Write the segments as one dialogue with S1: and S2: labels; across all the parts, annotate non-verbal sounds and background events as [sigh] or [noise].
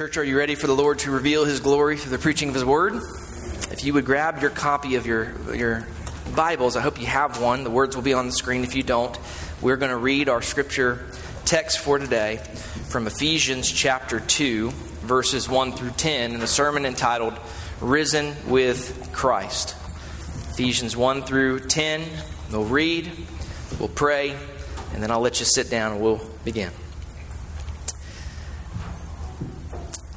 S1: Church, are you ready for the Lord to reveal His glory through the preaching of His Word? If you would grab your copy of your, your Bibles, I hope you have one. The words will be on the screen if you don't. We're going to read our scripture text for today from Ephesians chapter 2, verses 1 through 10, in a sermon entitled Risen with Christ. Ephesians 1 through 10, we'll read, we'll pray, and then I'll let you sit down and we'll begin.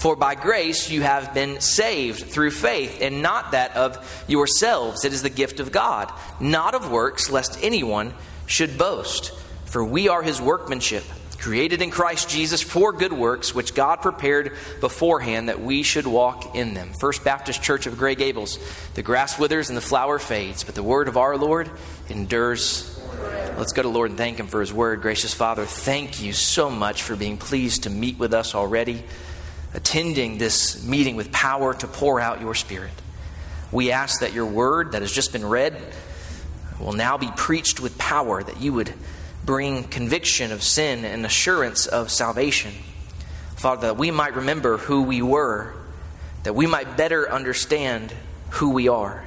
S1: For by grace you have been saved through faith, and not that of yourselves. It is the gift of God, not of works, lest anyone should boast. For we are his workmanship, created in Christ Jesus for good works, which God prepared beforehand that we should walk in them. First Baptist Church of Grey Gables. The grass withers and the flower fades, but the word of our Lord endures. Let's go to Lord and thank him for his word. Gracious Father, thank you so much for being pleased to meet with us already attending this meeting with power to pour out your Spirit. We ask that your word that has just been read will now be preached with power, that you would bring conviction of sin and assurance of salvation. Father, that we might remember who we were, that we might better understand who we are.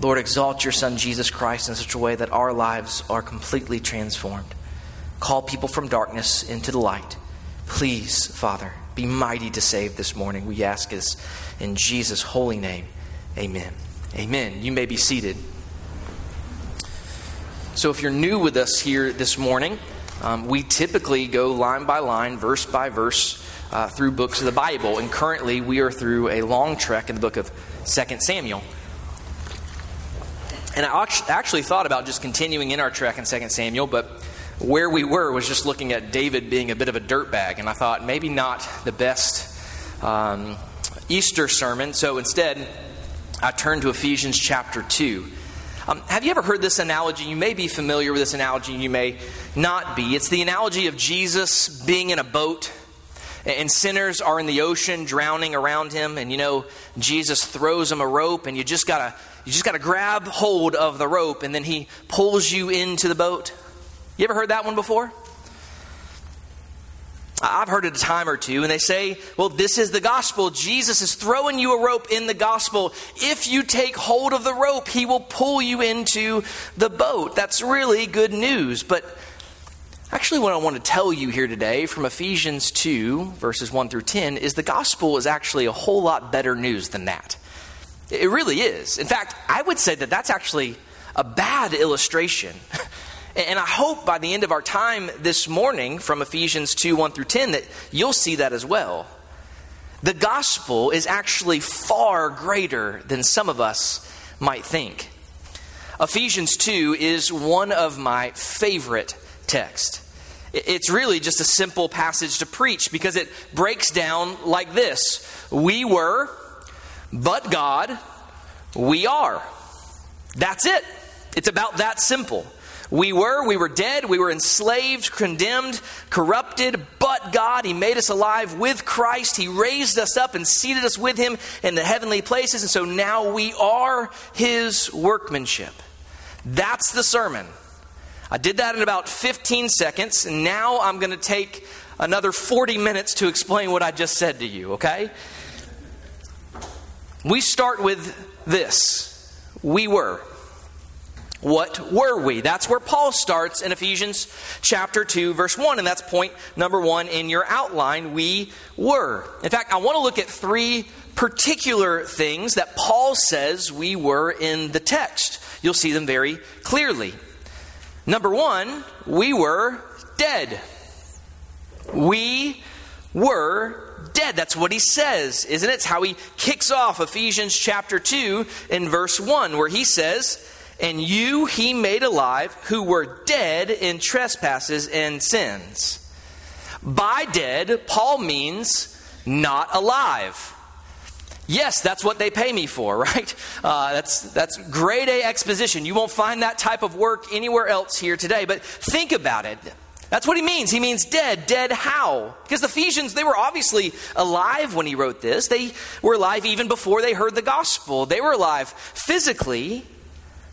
S1: Lord, exalt your Son, Jesus Christ, in such a way that our lives are completely transformed. Call people from darkness into the light. Please, Father, be mighty to save this morning. We ask this in Jesus' holy name. Amen. Amen. You may be seated. So, if you're new with us here this morning, um, we typically go line by line, verse by verse, uh, through books of the Bible. And currently, we are through a long trek in the book of 2 Samuel. And I actually thought about just continuing in our trek in 2 Samuel, but where we were was just looking at David being a bit of a dirtbag, and I thought maybe not the best um, Easter sermon. So instead, I turned to Ephesians chapter 2. Um, have you ever heard this analogy? You may be familiar with this analogy, you may not be. It's the analogy of Jesus being in a boat and sinners are in the ocean drowning around him and you know jesus throws them a rope and you just gotta you just gotta grab hold of the rope and then he pulls you into the boat you ever heard that one before? I've heard it a time or two, and they say, well, this is the gospel. Jesus is throwing you a rope in the gospel. If you take hold of the rope, he will pull you into the boat. That's really good news. But actually, what I want to tell you here today from Ephesians 2, verses 1 through 10, is the gospel is actually a whole lot better news than that. It really is. In fact, I would say that that's actually a bad illustration. [laughs] And I hope by the end of our time this morning from Ephesians 2 1 through 10 that you'll see that as well. The gospel is actually far greater than some of us might think. Ephesians 2 is one of my favorite texts. It's really just a simple passage to preach because it breaks down like this We were, but God, we are. That's it. It's about that simple. We were, we were dead, we were enslaved, condemned, corrupted, but God, He made us alive with Christ. He raised us up and seated us with Him in the heavenly places. And so now we are His workmanship. That's the sermon. I did that in about 15 seconds, and now I'm going to take another 40 minutes to explain what I just said to you, okay? We start with this We were. What were we? That's where Paul starts in Ephesians chapter 2, verse 1, and that's point number one in your outline. We were. In fact, I want to look at three particular things that Paul says we were in the text. You'll see them very clearly. Number one, we were dead. We were dead. That's what he says, isn't it? It's how he kicks off Ephesians chapter 2 in verse 1, where he says, And you he made alive who were dead in trespasses and sins. By dead, Paul means not alive. Yes, that's what they pay me for, [laughs] right? Uh, that's, that's grade A exposition. You won't find that type of work anywhere else here today. But think about it. That's what he means. He means dead. Dead how? Because the Ephesians, they were obviously alive when he wrote this. They were alive even before they heard the gospel. They were alive physically.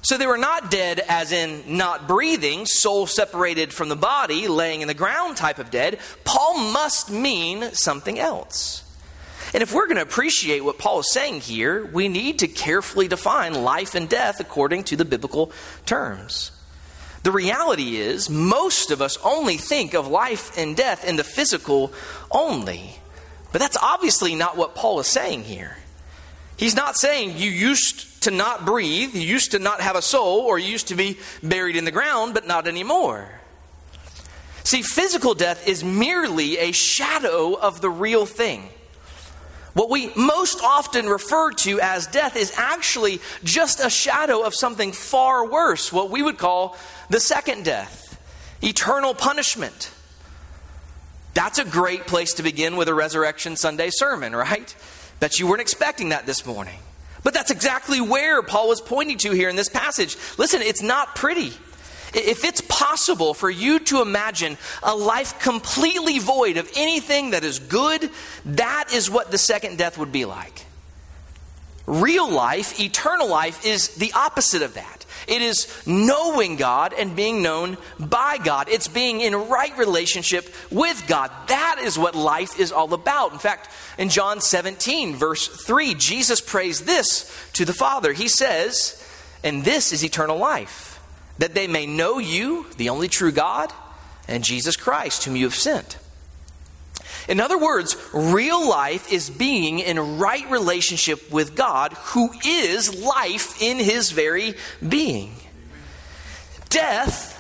S1: So they were not dead as in not breathing, soul separated from the body, laying in the ground type of dead. Paul must mean something else. And if we're going to appreciate what Paul is saying here, we need to carefully define life and death according to the biblical terms. The reality is, most of us only think of life and death in the physical only. But that's obviously not what Paul is saying here. He's not saying you used to not breathe, you used to not have a soul, or you used to be buried in the ground, but not anymore. See, physical death is merely a shadow of the real thing. What we most often refer to as death is actually just a shadow of something far worse, what we would call the second death, eternal punishment. That's a great place to begin with a Resurrection Sunday sermon, right? Bet you weren't expecting that this morning. But that's exactly where Paul was pointing to here in this passage. Listen, it's not pretty. If it's possible for you to imagine a life completely void of anything that is good, that is what the second death would be like. Real life, eternal life, is the opposite of that. It is knowing God and being known by God. It's being in right relationship with God. That is what life is all about. In fact, in John 17, verse 3, Jesus prays this to the Father. He says, And this is eternal life that they may know you, the only true God, and Jesus Christ, whom you have sent. In other words, real life is being in right relationship with God, who is life in his very being. Death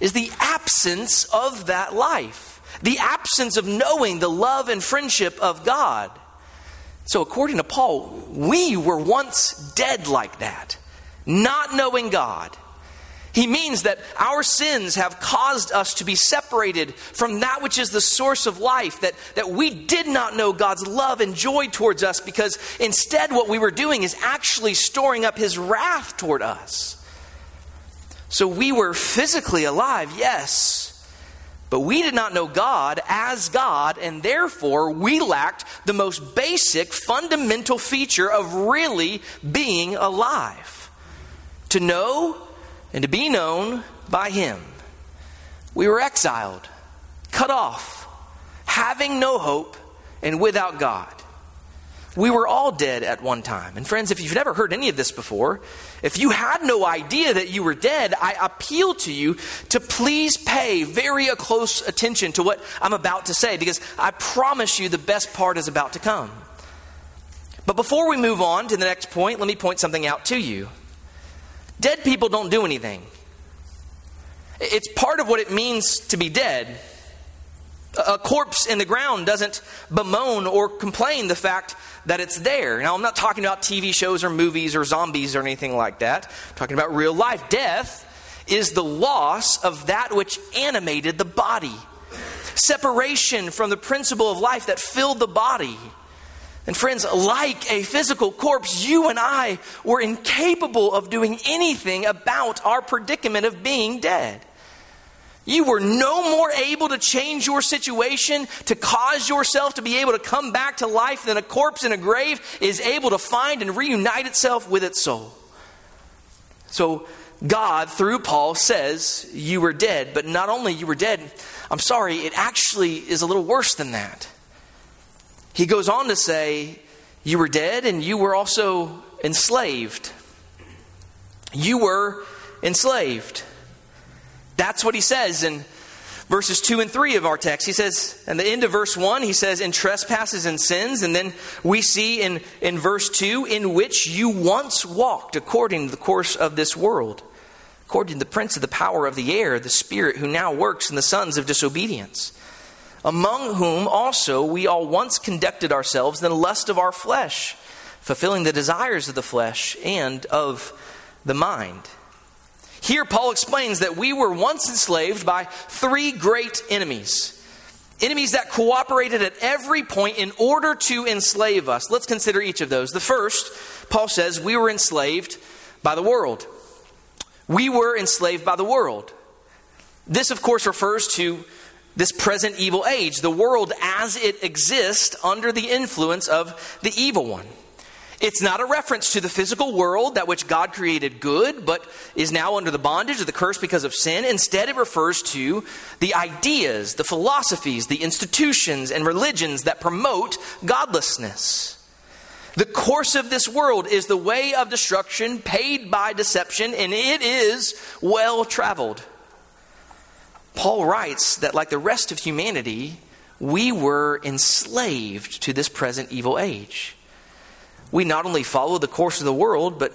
S1: is the absence of that life, the absence of knowing the love and friendship of God. So, according to Paul, we were once dead like that, not knowing God he means that our sins have caused us to be separated from that which is the source of life, that, that we did not know God's love and joy towards us because instead what we were doing is actually storing up His wrath toward us. So we were physically alive, yes, but we did not know God as God, and therefore we lacked the most basic, fundamental feature of really being alive. To know and to be known by him. We were exiled, cut off, having no hope, and without God. We were all dead at one time. And friends, if you've never heard any of this before, if you had no idea that you were dead, I appeal to you to please pay very close attention to what I'm about to say because I promise you the best part is about to come. But before we move on to the next point, let me point something out to you. Dead people don't do anything. It's part of what it means to be dead. A corpse in the ground doesn't bemoan or complain the fact that it's there. Now, I'm not talking about TV shows or movies or zombies or anything like that. I'm talking about real life. Death is the loss of that which animated the body, separation from the principle of life that filled the body. And friends, like a physical corpse, you and I were incapable of doing anything about our predicament of being dead. You were no more able to change your situation, to cause yourself to be able to come back to life than a corpse in a grave is able to find and reunite itself with its soul. So, God, through Paul, says you were dead, but not only you were dead, I'm sorry, it actually is a little worse than that. He goes on to say, You were dead and you were also enslaved. You were enslaved. That's what he says in verses 2 and 3 of our text. He says, at the end of verse 1, he says, in trespasses and sins. And then we see in, in verse 2, in which you once walked according to the course of this world according to the prince of the power of the air, the spirit who now works in the sons of disobedience, among whom also we all once conducted ourselves in the lust of our flesh, fulfilling the desires of the flesh and of the mind. Here, Paul explains that we were once enslaved by three great enemies. Enemies that cooperated at every point in order to enslave us. Let's consider each of those. The first, Paul says, we were enslaved by the world. We were enslaved by the world. This, of course, refers to this present evil age, the world as it exists under the influence of the evil one. It's not a reference to the physical world, that which God created good, but is now under the bondage of the curse because of sin. Instead, it refers to the ideas, the philosophies, the institutions, and religions that promote godlessness. The course of this world is the way of destruction paid by deception, and it is well traveled. Paul writes that, like the rest of humanity, we were enslaved to this present evil age. We not only follow the course of the world, but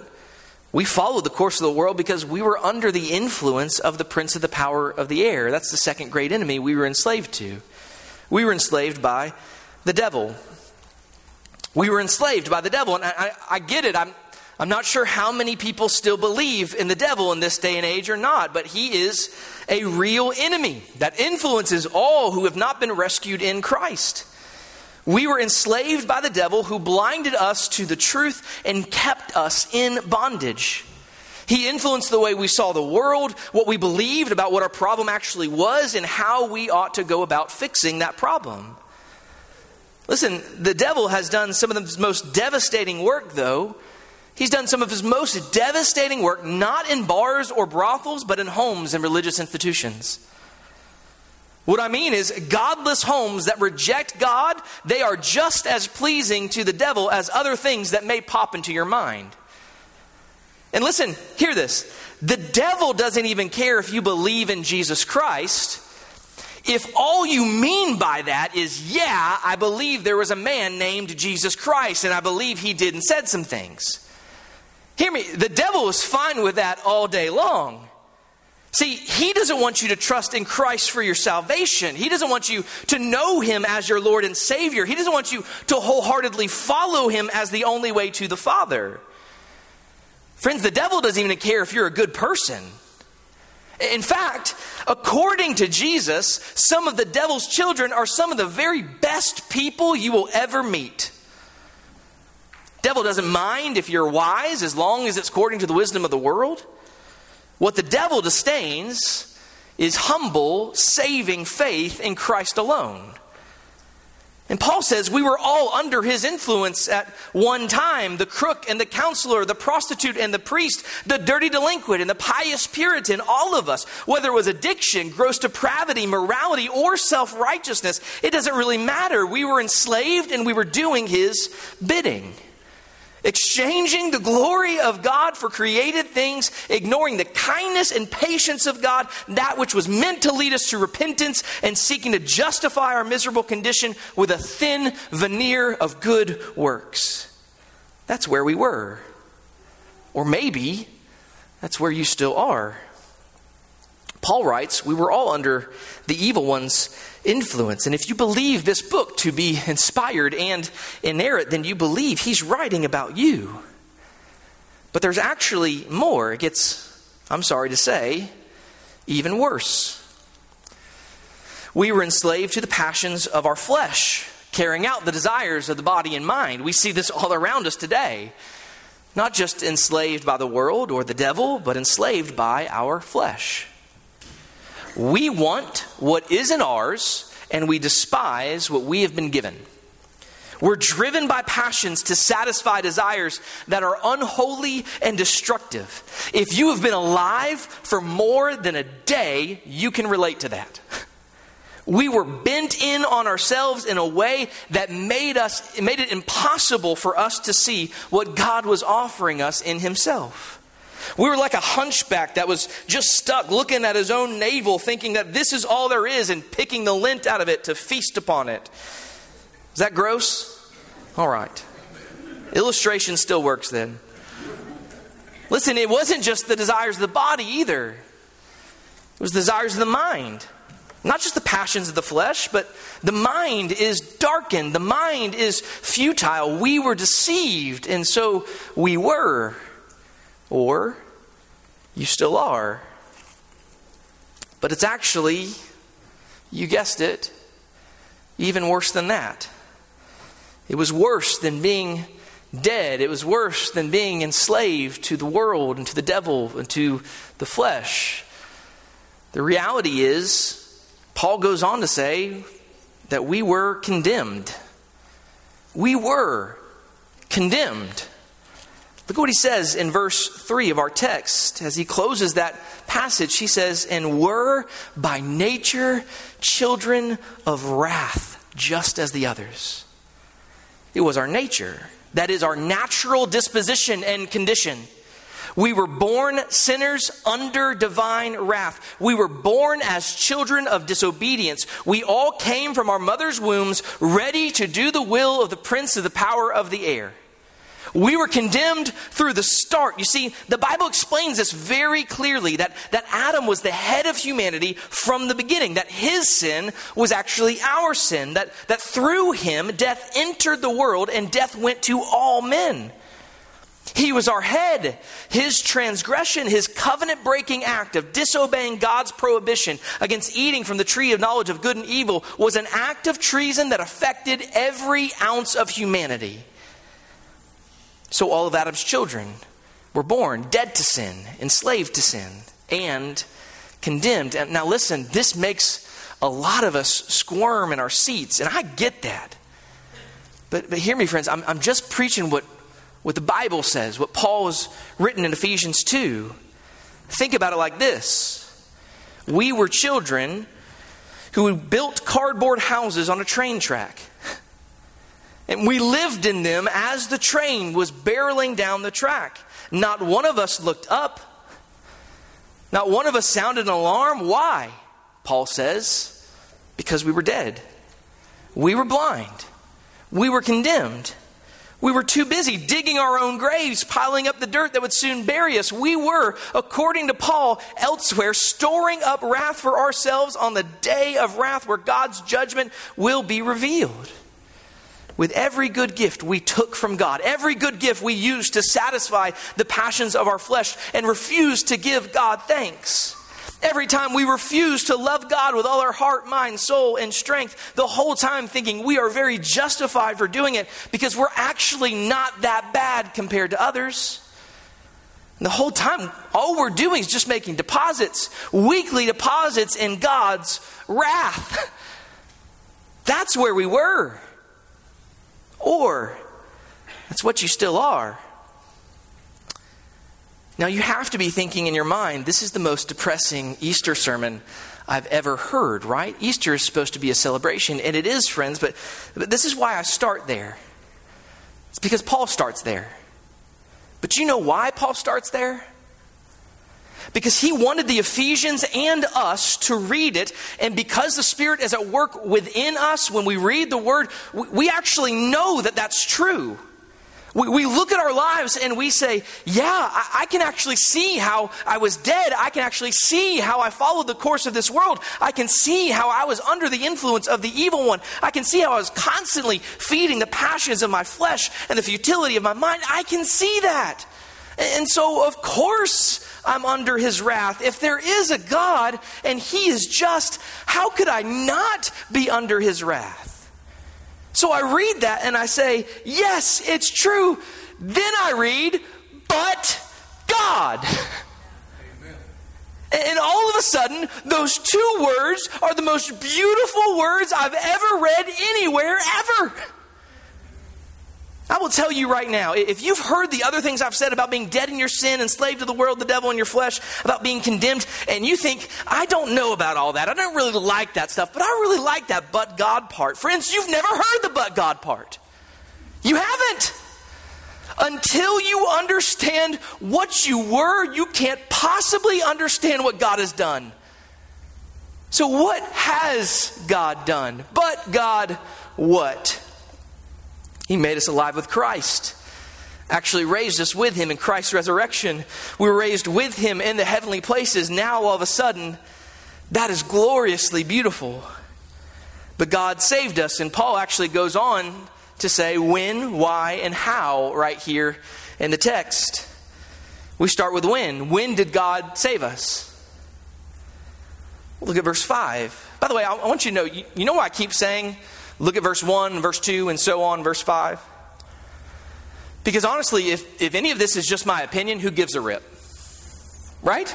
S1: we followed the course of the world because we were under the influence of the prince of the power of the air. That's the second great enemy we were enslaved to. We were enslaved by the devil. We were enslaved by the devil. And I, I, I get it. I'm, I'm not sure how many people still believe in the devil in this day and age or not, but he is a real enemy that influences all who have not been rescued in Christ. We were enslaved by the devil who blinded us to the truth and kept us in bondage. He influenced the way we saw the world, what we believed about what our problem actually was, and how we ought to go about fixing that problem. Listen, the devil has done some of the most devastating work, though. He's done some of his most devastating work not in bars or brothels, but in homes and religious institutions. What I mean is, godless homes that reject God, they are just as pleasing to the devil as other things that may pop into your mind. And listen, hear this. The devil doesn't even care if you believe in Jesus Christ if all you mean by that is, yeah, I believe there was a man named Jesus Christ, and I believe he did and said some things. Hear me, the devil is fine with that all day long. See, he doesn't want you to trust in Christ for your salvation. He doesn't want you to know him as your Lord and Savior. He doesn't want you to wholeheartedly follow him as the only way to the Father. Friends, the devil doesn't even care if you're a good person. In fact, according to Jesus, some of the devil's children are some of the very best people you will ever meet. Devil doesn't mind if you're wise as long as it's according to the wisdom of the world. What the devil disdains is humble, saving faith in Christ alone. And Paul says we were all under his influence at one time the crook and the counselor, the prostitute and the priest, the dirty delinquent and the pious Puritan, all of us. Whether it was addiction, gross depravity, morality, or self righteousness, it doesn't really matter. We were enslaved and we were doing his bidding exchanging the glory of God for created things, ignoring the kindness and patience of God, that which was meant to lead us to repentance, and seeking to justify our miserable condition with a thin veneer of good works. That's where we were. Or maybe that's where you still are. Paul writes, We were all under the evil one's influence. And if you believe this book to be inspired and inerrant, then you believe he's writing about you. But there's actually more. It gets, I'm sorry to say, even worse. We were enslaved to the passions of our flesh, carrying out the desires of the body and mind. We see this all around us today. Not just enslaved by the world or the devil, but enslaved by our flesh. We want what isn't ours, and we despise what we have been given. We're driven by passions to satisfy desires that are unholy and destructive. If you have been alive for more than a day, you can relate to that. We were bent in on ourselves in a way that made us made it impossible for us to see what God was offering us in himself. We were like a hunchback that was just stuck looking at his own navel, thinking that this is all there is, and picking the lint out of it to feast upon it. Is that gross? All right. Illustration still works then. Listen, it wasn't just the desires of the body either, it was the desires of the mind. Not just the passions of the flesh, but the mind is darkened. The mind is futile. We were deceived, and so we were. Or you still are. But it's actually, you guessed it, even worse than that. It was worse than being dead. It was worse than being enslaved to the world and to the devil and to the flesh. The reality is, Paul goes on to say that we were condemned. We were condemned. Look at what he says in verse 3 of our text. As he closes that passage, he says, And were by nature children of wrath, just as the others. It was our nature. That is our natural disposition and condition. We were born sinners under divine wrath. We were born as children of disobedience. We all came from our mother's wombs ready to do the will of the prince of the power of the air. We were condemned through the start. You see, the Bible explains this very clearly that, that Adam was the head of humanity from the beginning, that his sin was actually our sin, that, that through him death entered the world and death went to all men. He was our head. His transgression, his covenant breaking act of disobeying God's prohibition against eating from the tree of knowledge of good and evil was an act of treason that affected every ounce of humanity. So all of Adam's children were born dead to sin, enslaved to sin, and condemned. And now listen, this makes a lot of us squirm in our seats, and I get that. But, but hear me, friends, I'm, I'm just preaching what what the Bible says, what Paul has written in Ephesians 2. Think about it like this We were children who built cardboard houses on a train track. And we lived in them as the train was barreling down the track. Not one of us looked up. Not one of us sounded an alarm. Why? Paul says, because we were dead. We were blind. We were condemned. We were too busy digging our own graves, piling up the dirt that would soon bury us. We were, according to Paul, elsewhere, storing up wrath for ourselves on the day of wrath where God's judgment will be revealed. With every good gift we took from God, every good gift we used to satisfy the passions of our flesh and refuse to give God thanks. Every time we refuse to love God with all our heart, mind, soul, and strength, the whole time thinking we are very justified for doing it because we're actually not that bad compared to others. And the whole time, all we're doing is just making deposits, weekly deposits in God's wrath. [laughs] That's where we were. Or, that's what you still are. Now, you have to be thinking in your mind, this is the most depressing Easter sermon I've ever heard, right? Easter is supposed to be a celebration, and it is, friends, but, but this is why I start there. It's because Paul starts there. But you know why Paul starts there? Because he wanted the Ephesians and us to read it, and because the Spirit is at work within us when we read the Word, we actually know that that's true. We, look at our lives and we say, Yeah, I can actually see how I was dead. I can actually see how I followed the course of this world. I can see how I was under the influence of the evil one. I can see how I was constantly feeding the passions of my flesh and the futility of my mind. I can see that. And so, of course, I'm under his wrath. If there is a God and he is just, how could I not be under his wrath? So I read that and I say, yes, it's true. Then I read, but God. Amen. [laughs] And all of a sudden, those two words are the most beautiful words I've ever read anywhere, ever. I will tell you right now, if you've heard the other things I've said about being dead in your sin, enslaved to the world, the devil, and your flesh, about being condemned, and you think, I don't know about all that, I don't really like that stuff, but I really like that but God part. Friends, you've never heard the but God part. You haven't. Until you understand what you were, you can't possibly understand what God has done. So, what has God done? But God, what? He made us alive with Christ. actually raised us with him in Christ's resurrection. We were raised with him in the heavenly places. Now, all of a sudden, that is gloriously beautiful. But God saved us, and Paul actually goes on to say when, why, and how right here in the text. We start with when. When did God save us? Look at verse 5. By the way, I want you to know, you, know why I keep saying, look at verse 1, verse 2, and so on, verse 5? Because honestly, if, if any of this is just my opinion, who gives a rip? Right?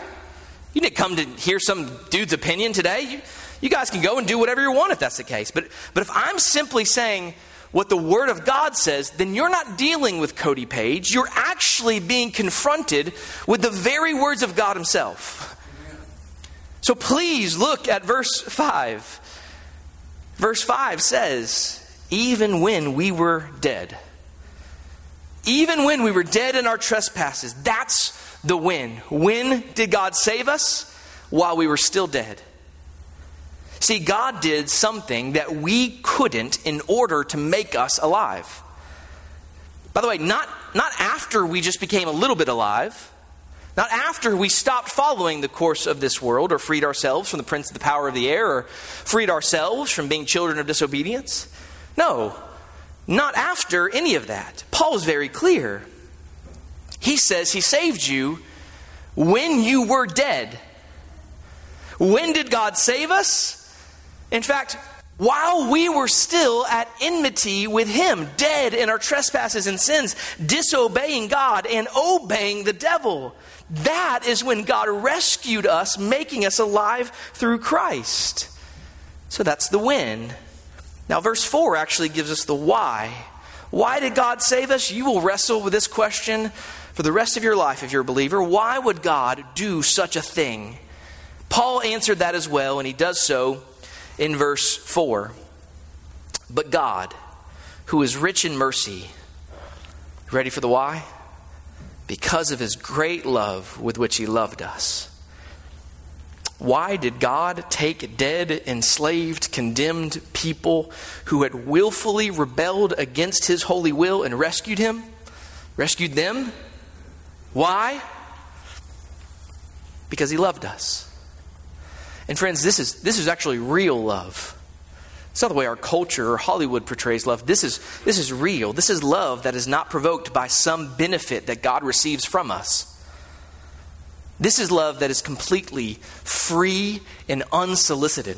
S1: You didn't come to hear some dude's opinion today. You, you guys can go and do whatever you want if that's the case. But, but if I'm simply saying what the Word of God says, then you're not dealing with Cody Page. You're actually being confronted with the very words of God Himself. So please look at verse 5. Verse 5 says, Even when we were dead, even when we were dead in our trespasses, that's the when. When did God save us? While we were still dead. See, God did something that we couldn't in order to make us alive. By the way, not, not after we just became a little bit alive, not after we stopped following the course of this world or freed ourselves from the prince of the power of the air or freed ourselves from being children of disobedience. No, not after any of that. Paul is very clear. He says he saved you when you were dead. When did God save us? In fact, while we were still at enmity with Him, dead in our trespasses and sins, disobeying God and obeying the devil, that is when God rescued us, making us alive through Christ. So that's the when. Now, verse 4 actually gives us the why. Why did God save us? You will wrestle with this question for the rest of your life if you're a believer. Why would God do such a thing? Paul answered that as well, and he does so in verse 4. But God, who is rich in mercy, ready for the why? Because of his great love with which he loved us. Why did God take dead, enslaved, condemned people who had willfully rebelled against his holy will and rescued him? Rescued them? Why? Because he loved us. And friends, this is, this is actually real love. It's not the way our culture or Hollywood portrays love. This is, this is real. This is love that is not provoked by some benefit that God receives from us. This is love that is completely free and unsolicited.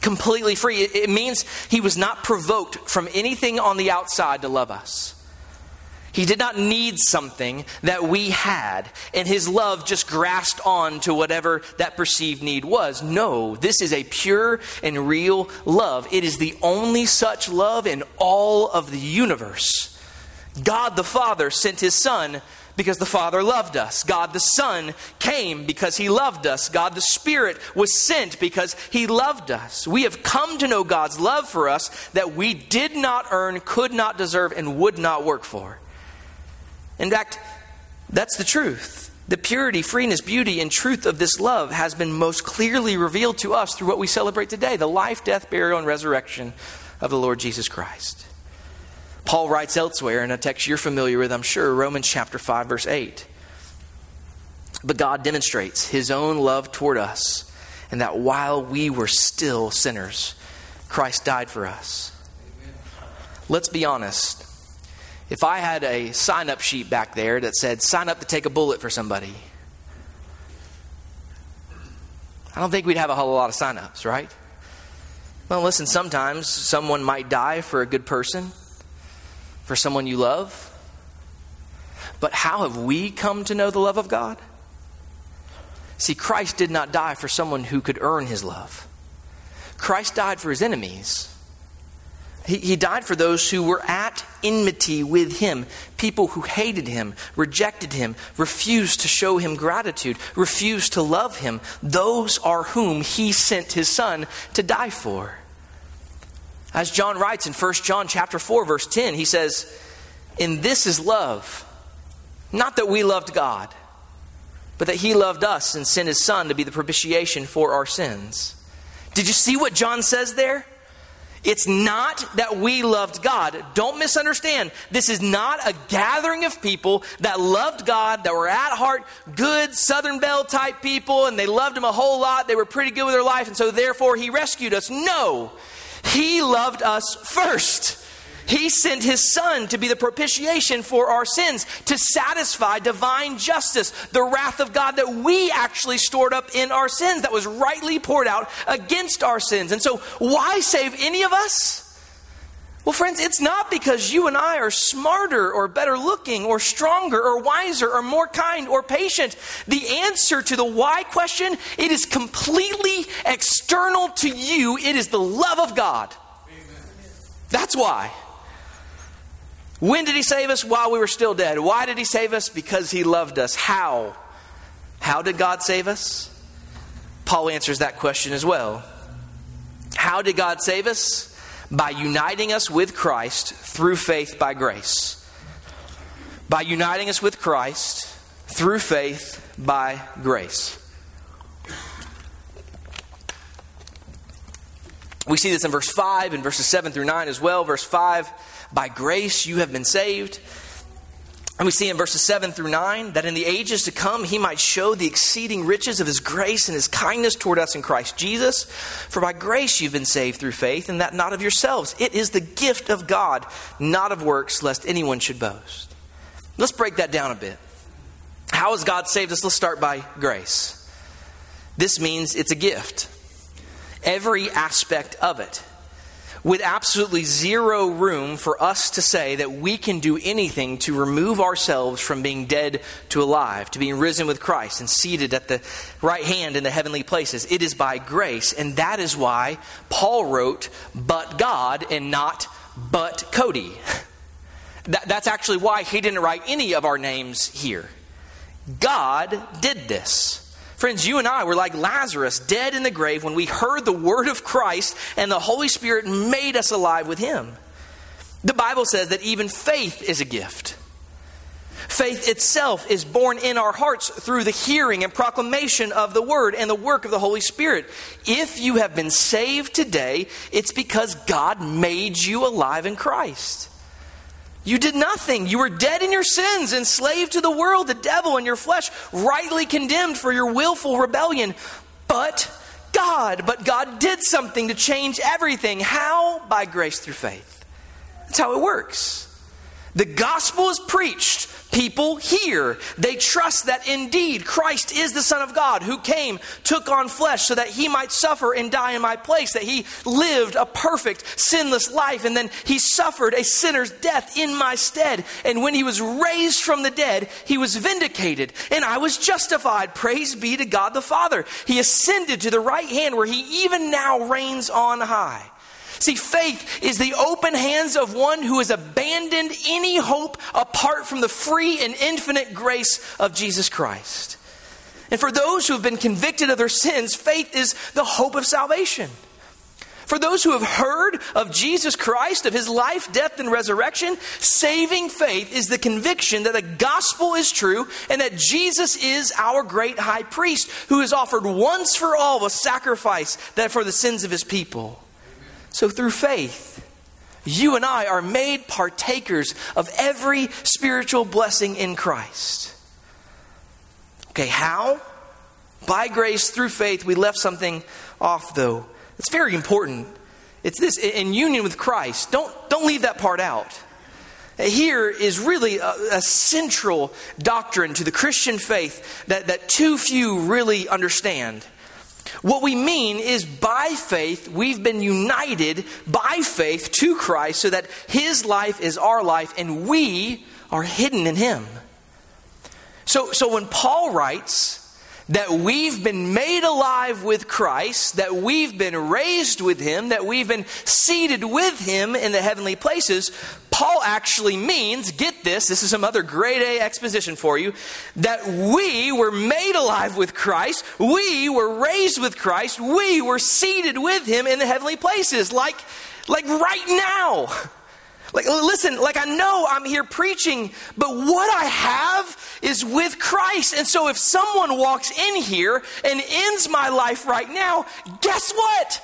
S1: Completely free. It, it means he was not provoked from anything on the outside to love us. He did not need something that we had, and his love just grasped on to whatever that perceived need was. No, this is a pure and real love. It is the only such love in all of the universe. God the Father sent his Son because the Father loved us. God the Son came because He loved us. God the Spirit was sent because He loved us. We have come to know God's love for us that we did not earn, could not deserve, and would not work for. In fact, that's the truth. The purity, freeness, beauty, and truth of this love has been most clearly revealed to us through what we celebrate today the life, death, burial, and resurrection of the Lord Jesus Christ. Paul writes elsewhere in a text you're familiar with, I'm sure, Romans chapter 5, verse 8. But God demonstrates his own love toward us, and that while we were still sinners, Christ died for us. Let's be honest if I had a sign up sheet back there that said, sign up to take a bullet for somebody, I don't think we'd have a whole lot of sign ups, right? Well, listen, sometimes someone might die for a good person, for someone you love. But how have we come to know the love of God? See, Christ did not die for someone who could earn his love. Christ died for his enemies. He, he died for those who were at enmity with him, people who hated him, rejected him, refused to show him gratitude, refused to love him. Those are whom he sent his son to die for. As John writes in 1 John chapter 4 verse 10, he says, "In this is love, not that we loved God, but that he loved us and sent his son to be the propitiation for our sins." Did you see what John says there? It's not that we loved God. Don't misunderstand. This is not a gathering of people that loved God, that were at heart good Southern Belle type people, and they loved Him a whole lot. They were pretty good with their life, and so therefore He rescued us. No, He loved us first. He sent his son to be the propitiation for our sins, to satisfy divine justice, the wrath of God that we actually stored up in our sins, that was rightly poured out against our sins. And so, why save any of us? Well, friends, it's not because you and I are smarter or better looking or stronger or wiser or more kind or patient. The answer to the why question, it is completely external to you. It is the love of God. That's why. When did he save us? While we were still dead. Why did he save us? Because he loved us. How? How did God save us? Paul answers that question as well. How did God save us? By uniting us with Christ through faith by grace. By uniting us with Christ through faith by grace. We see this in verse 5 and verses 7 through 9 as well. Verse 5 by grace you have been saved. And we see in verses 7 through 9 that in the ages to come he might show the exceeding riches of his grace and his kindness toward us in Christ Jesus. For by grace you've been saved through faith, and that not of yourselves. It is the gift of God, not of works, lest anyone should boast. Let's break that down a bit. How has God saved us? Let's start by grace. This means it's a gift, every aspect of it with absolutely zero room for us to say that we can do anything to remove ourselves from being dead to alive, to being risen with Christ and seated at the right hand in the heavenly places. It is by grace, and that is why Paul wrote, but God, and not but Cody. [laughs] That, that's actually why he didn't write any of our names here. God did this. Friends, you and I were like Lazarus, dead in the grave, when we heard the word of Christ and the Holy Spirit made us alive with him. The Bible says that even faith is a gift. Faith itself is born in our hearts through the hearing and proclamation of the Word and the work of the Holy Spirit. If you have been saved today, it's because God made you alive in Christ. You did nothing. You were dead in your sins, enslaved to the world, the devil, and your flesh, rightly condemned for your willful rebellion. But God, but God did something to change everything. How? By grace through faith. That's how it works. The gospel is preached people hear. They trust that indeed Christ is the Son of God who came, took on flesh so that he might suffer and die in my place, that he lived a perfect, sinless life, and then he suffered a sinner's death in my stead. And when he was raised from the dead, he was vindicated, and I was justified. Praise be to God the Father. He ascended to the right hand where he even now reigns on high. See, faith is the open hands of one who has abandoned any hope apart from the free and infinite grace of Jesus Christ. And for those who have been convicted of their sins, faith is the hope of salvation. For those who have heard of Jesus Christ, of his life, death, and resurrection, saving faith is the conviction that the gospel is true and that Jesus is our great high priest who has offered once for all a sacrifice that for the sins of his people. So through faith, you and I are made partakers of every spiritual blessing in Christ. Okay, how? By grace through faith, we left something off though. It's very important. It's this in union with Christ. Don't, don't leave that part out. Here is really a, a, central doctrine to the Christian faith that, that too few really understand. What we mean is by faith, we've been united by faith to Christ so that His life is our life and we are hidden in Him. So, so when Paul writes, that we've been made alive with Christ, that we've been raised with Him, that we've been seated with Him in the heavenly places, Paul actually means, get this, this is some other grade A exposition for you, that we were made alive with Christ, we were raised with Christ, we were seated with Him in the heavenly places, like, like right now. [laughs] Like, listen, like I know I'm here preaching, but what I have is with Christ. And so if someone walks in here and ends my life right now, guess what?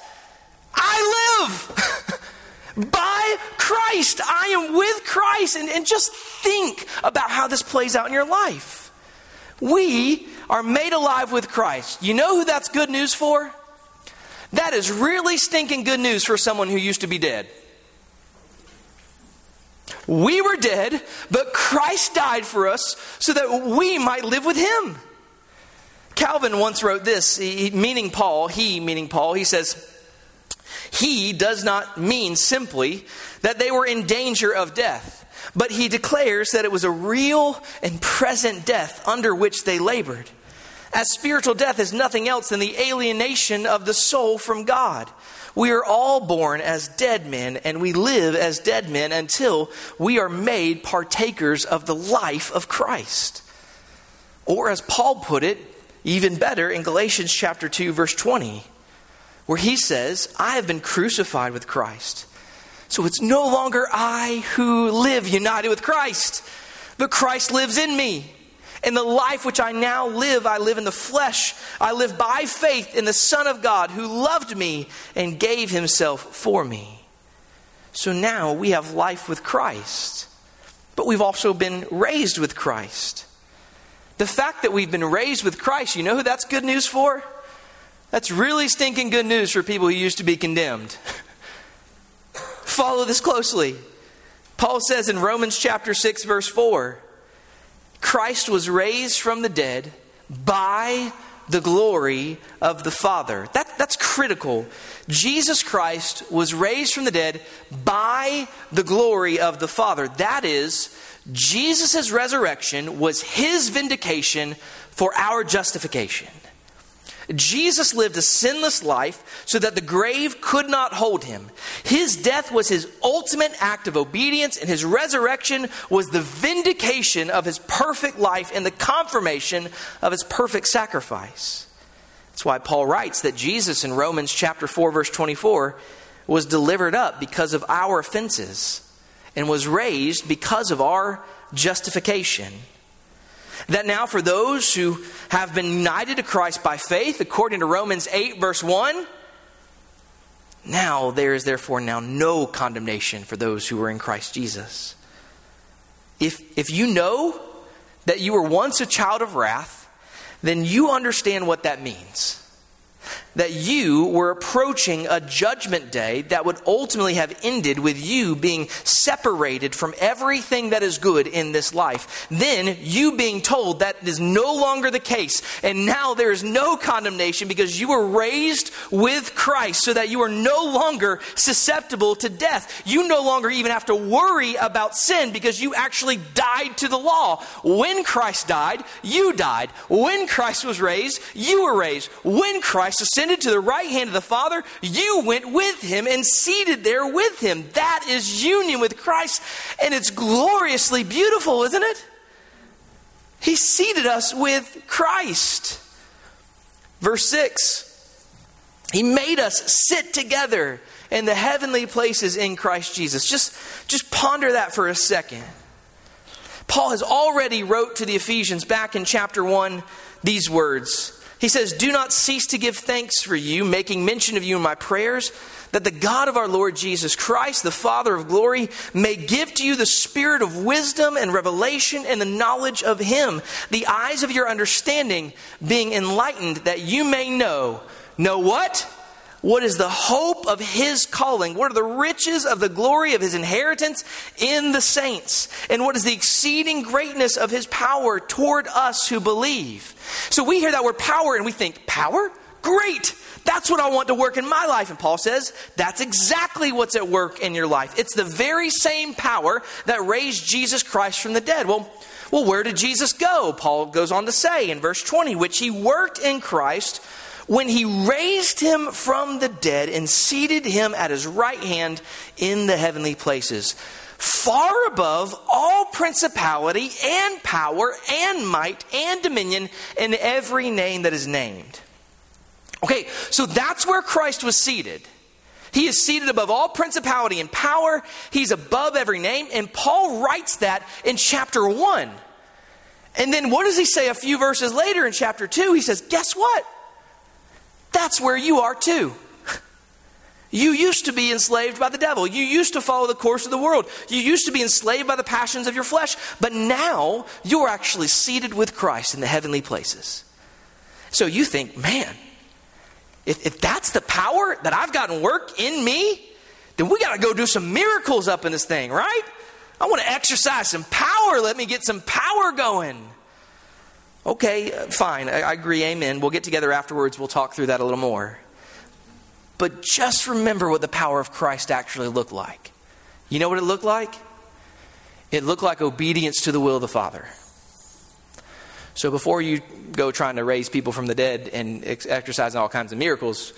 S1: I live [laughs] by Christ. I am with Christ. And, and just think about how this plays out in your life. We are made alive with Christ. You know who that's good news for? That is really stinking good news for someone who used to be dead. We were dead, but Christ died for us so that we might live with him. Calvin once wrote this, he, meaning Paul, he meaning Paul, he says, He does not mean simply that they were in danger of death, but he declares that it was a real and present death under which they labored. As spiritual death is nothing else than the alienation of the soul from God. We are all born as dead men, and we live as dead men until we are made partakers of the life of Christ. Or, as Paul put it, even better in Galatians chapter 2, verse 20, where he says, I have been crucified with Christ. So it's no longer I who live united with Christ, but Christ lives in me. In the life which I now live, I live in the flesh. I live by faith in the Son of God who loved me and gave himself for me. So now we have life with Christ, but we've also been raised with Christ. The fact that we've been raised with Christ, you know who that's good news for? That's really stinking good news for people who used to be condemned. [laughs] Follow this closely. Paul says in Romans chapter 6 verse 4, Christ was raised from the dead by the glory of the Father. That, that's critical. Jesus Christ was raised from the dead by the glory of the Father. That is, Jesus' resurrection was his vindication for our justification. Jesus lived a sinless life so that the grave could not hold him. His death was his ultimate act of obedience, and his resurrection was the vindication of his perfect life and the confirmation of his perfect sacrifice. That's why Paul writes that Jesus in Romans chapter 4 verse 24 was delivered up because of our offenses and was raised because of our justification. That now, for those who have been united to Christ by faith, according to Romans 8, verse 1, now there is therefore now no condemnation for those who are in Christ Jesus. If, if you know that you were once a child of wrath, then you understand what that means that you were approaching a judgment day that would ultimately have ended with you being separated from everything that is good in this life. Then you being told that is no longer the case, and now there is no condemnation because you were raised with Christ so that you are no longer susceptible to death. You no longer even have to worry about sin because you actually died to the law. When Christ died, you died. When Christ was raised, you were raised. When Christ ascended, ascended to the right hand of the Father, you went with him and seated there with him. That is union with Christ, and it's gloriously beautiful, isn't it? He seated us with Christ. Verse 6 He made us sit together in the heavenly places in Christ Jesus. Just, just ponder that for a second. Paul has already wrote to the Ephesians back in chapter 1 these words he says, Do not cease to give thanks for you, making mention of you in my prayers, that the God of our Lord Jesus Christ, the Father of glory, may give to you the spirit of wisdom and revelation and the knowledge of him, the eyes of your understanding being enlightened, that you may know. Know what? What is the hope of his calling? What are the riches of the glory of his inheritance in the saints? And what is the exceeding greatness of his power toward us who believe? So we hear that word power and we think, power? Great! That's what I want to work in my life. And Paul says, that's exactly what's at work in your life. It's the very same power that raised Jesus Christ from the dead. Well, well, where did Jesus go? Paul goes on to say in verse 20, which he worked in Christ when he raised him from the dead and seated him at his right hand in the heavenly places, far above all principality and power and might and dominion and every name that is named. Okay, so that's where Christ was seated. He is seated above all principality and power. He's above every name. And Paul writes that in chapter 1. And then what does he say a few verses later in chapter 2? He says, Guess what? That's where you are too. You used to be enslaved by the devil. You used to follow the course of the world. You used to be enslaved by the passions of your flesh. But now you're actually seated with Christ in the heavenly places. So you think, man, if, if that's the power that I've gotten work in me, then we got to go do some miracles up in this thing, right? I want to exercise some power. Let me get some power going. Okay, fine. I, I agree. Amen. We'll get together afterwards. We'll talk through that a little more. But just remember what the power of Christ actually looked like. You know what it looked like? It looked like obedience to the will of the Father. So before you go trying to raise people from the dead and ex- exercising all kinds of miracles,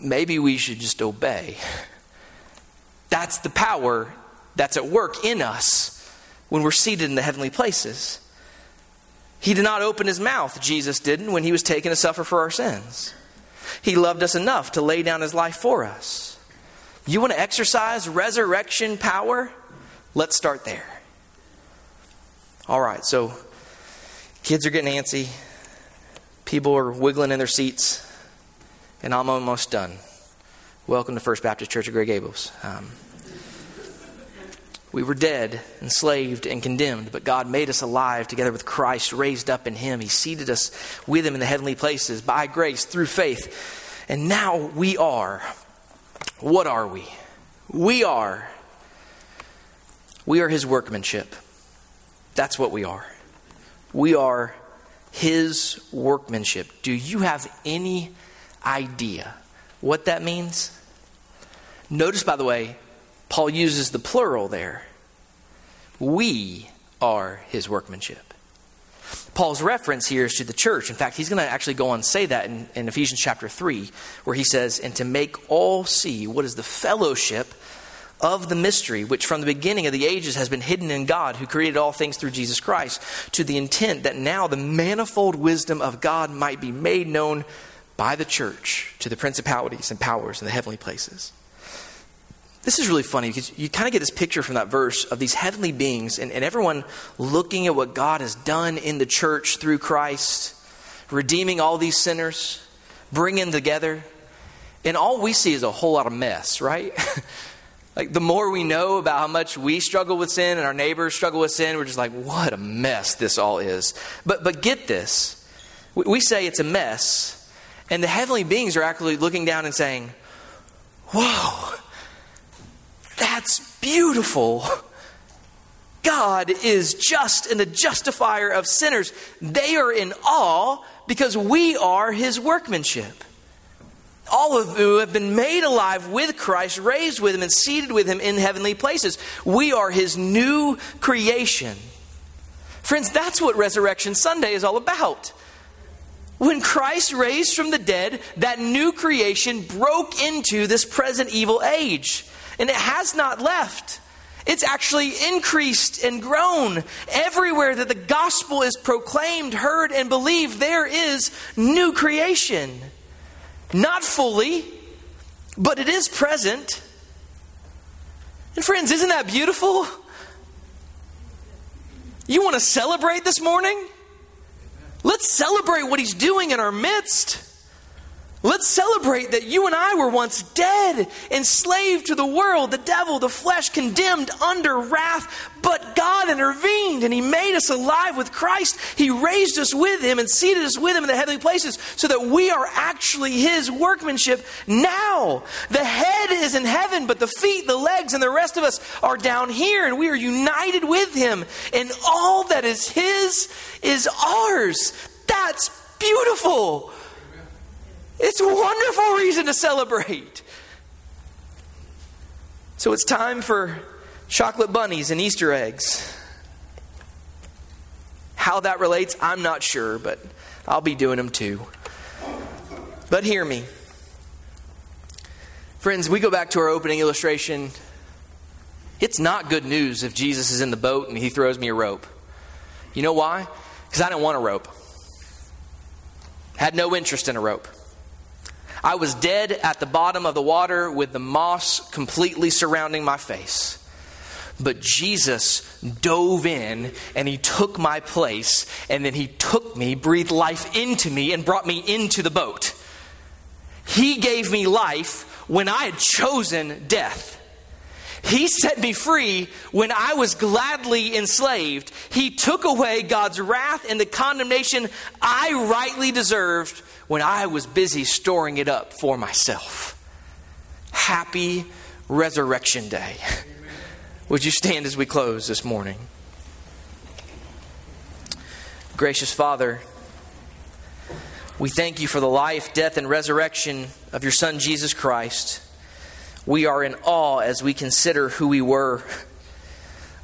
S1: maybe we should just obey. [laughs] That's the power that's at work in us when we're seated in the heavenly places. He did not open his mouth, Jesus didn't, when he was taken to suffer for our sins. He loved us enough to lay down his life for us. You want to exercise resurrection power? Let's start there. All right, so kids are getting antsy, people are wiggling in their seats, and I'm almost done. Welcome to First Baptist Church of Grey Gables. Um, we were dead, enslaved, and condemned, but God made us alive together with Christ, raised up in Him. He seated us with Him in the heavenly places by grace through faith. And now we are. What are we? We are. We are His workmanship. That's what we are. We are His workmanship. Do you have any idea what that means? Notice, by the way, Paul uses the plural there. We are his workmanship. Paul's reference here is to the church. In fact, he's going to actually go on and say that in, in, Ephesians chapter 3, where he says, And to make all see what is the fellowship of the mystery, which from the beginning of the ages has been hidden in God, who created all things through Jesus Christ, to the intent that now the manifold wisdom of God might be made known by the church to the principalities and powers in the heavenly places. This is really funny because you kind of get this picture from that verse of these heavenly beings and, and everyone looking at what God has done in the church through Christ, redeeming all these sinners, bringing together. And all we see is a whole lot of mess, right? [laughs] like the more we know about how much we struggle with sin and our neighbors struggle with sin, we're just like, what a mess this all is. But, but get this we say it's a mess, and the heavenly beings are actually looking down and saying, whoa that's beautiful. God is just and the justifier of sinners. They are in awe because we are his workmanship. All of who have been made alive with Christ, raised with him, and seated with him in heavenly places. We are his new creation. Friends, that's what Resurrection Sunday is all about. When Christ raised from the dead, that new creation broke into this present evil age. And it has not left. It's actually increased and grown. Everywhere that the gospel is proclaimed, heard, and believed, there is new creation. Not fully, but it is present. And friends, isn't that beautiful? You want to celebrate this morning? Let's celebrate what he's doing in our midst. Let's celebrate that you and I were once dead, enslaved to the world, the devil, the flesh, condemned under wrath, but God intervened and He made us alive with Christ. He raised us with Him and seated us with Him in the heavenly places so that we are actually His workmanship now. The head is in heaven, but the feet, the legs, and the rest of us are down here, and we are united with Him. And all that is His is ours. That's beautiful. It's a wonderful reason to celebrate. So it's time for chocolate bunnies and Easter eggs. How that relates, I'm not sure, but I'll be doing them too. But hear me. Friends, we go back to our opening illustration. It's not good news if Jesus is in the boat and he throws me a rope. You know why? Because I didn't want a rope. Had no interest in a rope. I was dead at the bottom of the water with the moss completely surrounding my face. But Jesus dove in and he took my place, and then he took me, breathed life into me, and brought me into the boat. He gave me life when I had chosen death. He set me free when I was gladly enslaved. He took away God's wrath and the condemnation I rightly deserved when I was busy storing it up for myself. Happy Resurrection Day. Would you stand as we close this morning? Gracious Father, we thank you for the life, death, and resurrection of your Son, Jesus Christ. We are in awe as we consider who we were,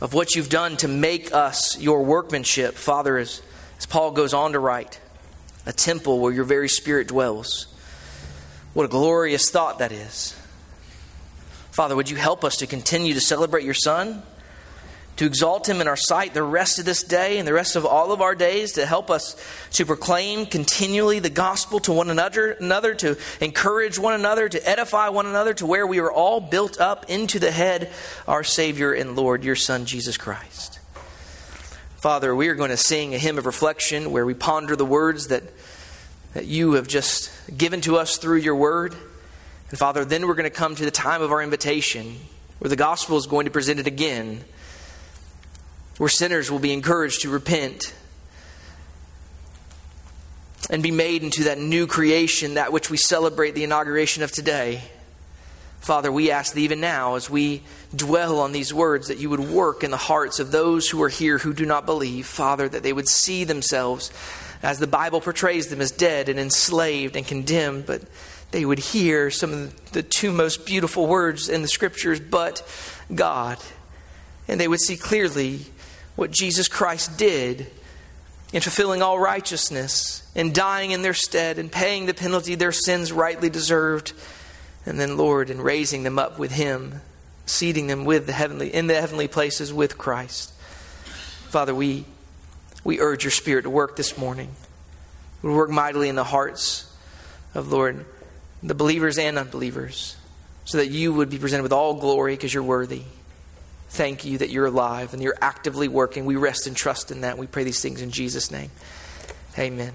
S1: of what you've done to make us your workmanship. Father, as, as Paul goes on to write, a temple where your very Spirit dwells. What a glorious thought that is. Father, would you help us to continue to celebrate your Son? To exalt him in our sight the rest of this day and the rest of all of our days, to help us to proclaim continually the gospel to one another, another, to encourage one another, to edify one another, to where we are all built up into the head, our Savior and Lord, your Son, Jesus Christ. Father, we are going to sing a hymn of reflection where we ponder the words that, that you have just given to us through your word. And Father, then we're going to come to the time of our invitation where the gospel is going to present it again where sinners will be encouraged to repent and be made into that new creation, that which we celebrate the inauguration of today. Father, we ask that even now, as we dwell on these words, that you would work in the hearts of those who are here who do not believe. Father, that they would see themselves as the Bible portrays them as dead and enslaved and condemned, but they would hear some of the two most beautiful words in the scriptures, but God. And they would see clearly what Jesus Christ did in fulfilling all righteousness and dying in their stead and paying the penalty their sins rightly deserved. And then, Lord, in raising them up with Him, seating them with the heavenly, in the heavenly places with Christ. Father, we, we urge your Spirit to work this morning. We work mightily in the hearts of, Lord, the believers and unbelievers, so that you would be presented with all glory because you're worthy. Thank you that you're alive and you're actively working. We rest and trust in that. We pray these things in Jesus' name. Amen.